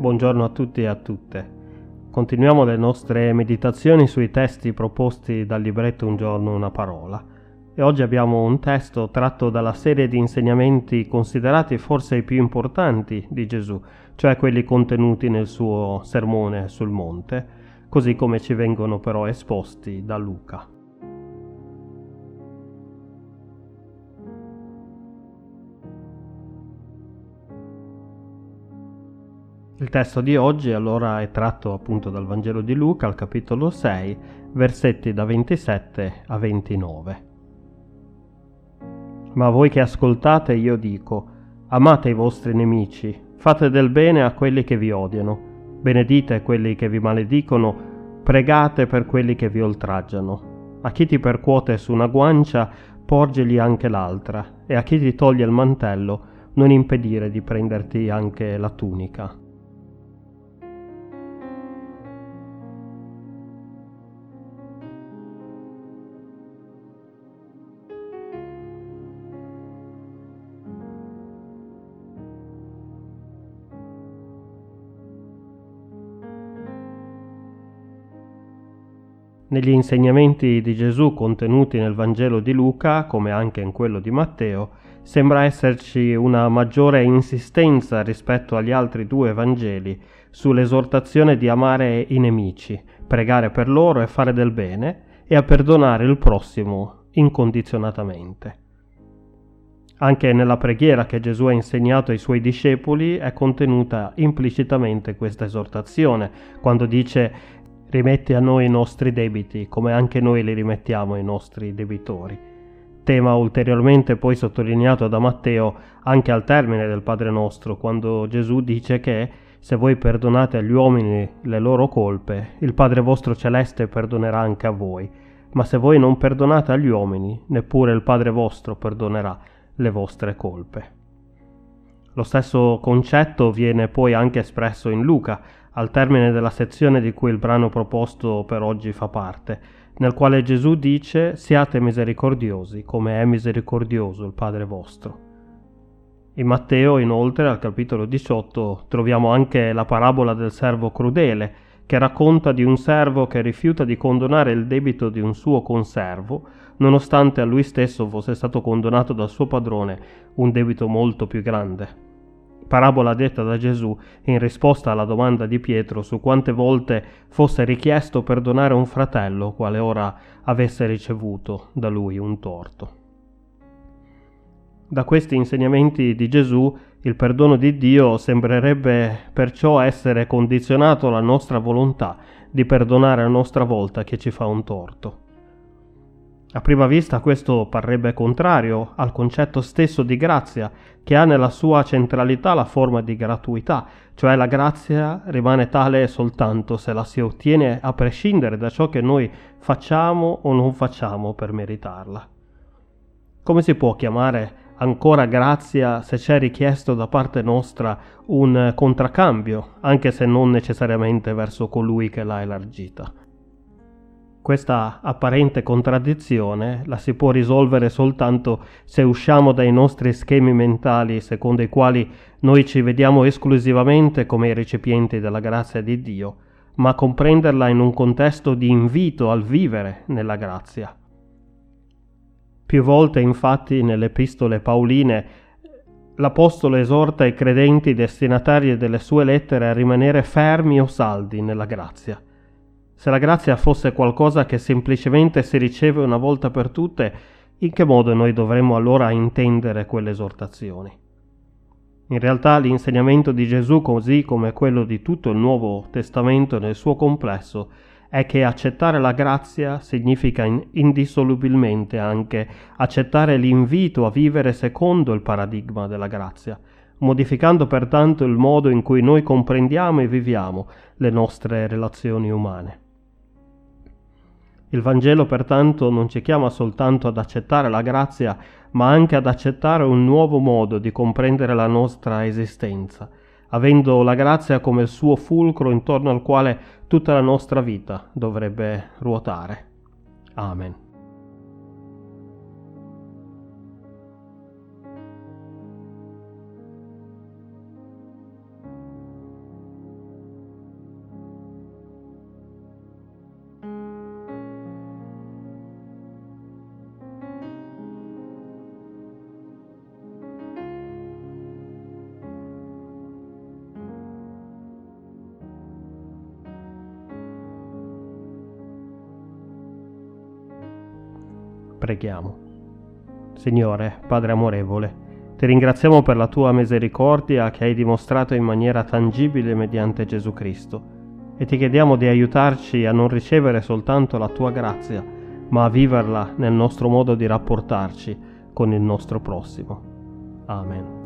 Buongiorno a tutti e a tutte. Continuiamo le nostre meditazioni sui testi proposti dal libretto Un giorno una parola. E oggi abbiamo un testo tratto dalla serie di insegnamenti considerati forse i più importanti di Gesù, cioè quelli contenuti nel suo sermone sul monte, così come ci vengono però esposti da Luca. Il testo di oggi allora è tratto appunto dal Vangelo di Luca al capitolo 6, versetti da 27 a 29. Ma voi che ascoltate io dico, amate i vostri nemici, fate del bene a quelli che vi odiano, benedite quelli che vi maledicono, pregate per quelli che vi oltraggiano. A chi ti percuote su una guancia, porgeli anche l'altra, e a chi ti toglie il mantello, non impedire di prenderti anche la tunica. Negli insegnamenti di Gesù contenuti nel Vangelo di Luca, come anche in quello di Matteo, sembra esserci una maggiore insistenza rispetto agli altri due Vangeli sull'esortazione di amare i nemici, pregare per loro e fare del bene, e a perdonare il prossimo incondizionatamente. Anche nella preghiera che Gesù ha insegnato ai suoi discepoli è contenuta implicitamente questa esortazione, quando dice rimetti a noi i nostri debiti, come anche noi li rimettiamo ai nostri debitori. Tema ulteriormente poi sottolineato da Matteo anche al termine del Padre nostro, quando Gesù dice che se voi perdonate agli uomini le loro colpe, il Padre vostro celeste perdonerà anche a voi. Ma se voi non perdonate agli uomini, neppure il Padre vostro perdonerà le vostre colpe. Lo stesso concetto viene poi anche espresso in Luca, al termine della sezione di cui il brano proposto per oggi fa parte, nel quale Gesù dice siate misericordiosi come è misericordioso il Padre vostro. In Matteo, inoltre, al capitolo 18, troviamo anche la parabola del servo crudele, che racconta di un servo che rifiuta di condonare il debito di un suo conservo, nonostante a lui stesso fosse stato condonato dal suo padrone un debito molto più grande parabola detta da Gesù in risposta alla domanda di Pietro su quante volte fosse richiesto perdonare un fratello quale ora avesse ricevuto da lui un torto. Da questi insegnamenti di Gesù il perdono di Dio sembrerebbe perciò essere condizionato alla nostra volontà di perdonare a nostra volta chi ci fa un torto. A prima vista questo parrebbe contrario al concetto stesso di grazia, che ha nella sua centralità la forma di gratuità, cioè la grazia rimane tale soltanto se la si ottiene a prescindere da ciò che noi facciamo o non facciamo per meritarla. Come si può chiamare ancora grazia se c'è richiesto da parte nostra un contraccambio, anche se non necessariamente verso colui che l'ha elargita? Questa apparente contraddizione la si può risolvere soltanto se usciamo dai nostri schemi mentali secondo i quali noi ci vediamo esclusivamente come i recipienti della grazia di Dio, ma comprenderla in un contesto di invito al vivere nella grazia. Più volte infatti nelle epistole pauline l'Apostolo esorta i credenti destinatari delle sue lettere a rimanere fermi o saldi nella grazia se la grazia fosse qualcosa che semplicemente si riceve una volta per tutte, in che modo noi dovremmo allora intendere quelle esortazioni? In realtà l'insegnamento di Gesù, così come quello di tutto il Nuovo Testamento nel suo complesso, è che accettare la grazia significa indissolubilmente anche accettare l'invito a vivere secondo il paradigma della grazia, modificando pertanto il modo in cui noi comprendiamo e viviamo le nostre relazioni umane. Il Vangelo pertanto non ci chiama soltanto ad accettare la grazia, ma anche ad accettare un nuovo modo di comprendere la nostra esistenza, avendo la grazia come il suo fulcro intorno al quale tutta la nostra vita dovrebbe ruotare. Amen. Preghiamo. Signore, Padre amorevole, ti ringraziamo per la tua misericordia che hai dimostrato in maniera tangibile mediante Gesù Cristo e ti chiediamo di aiutarci a non ricevere soltanto la tua grazia, ma a viverla nel nostro modo di rapportarci con il nostro prossimo. Amen.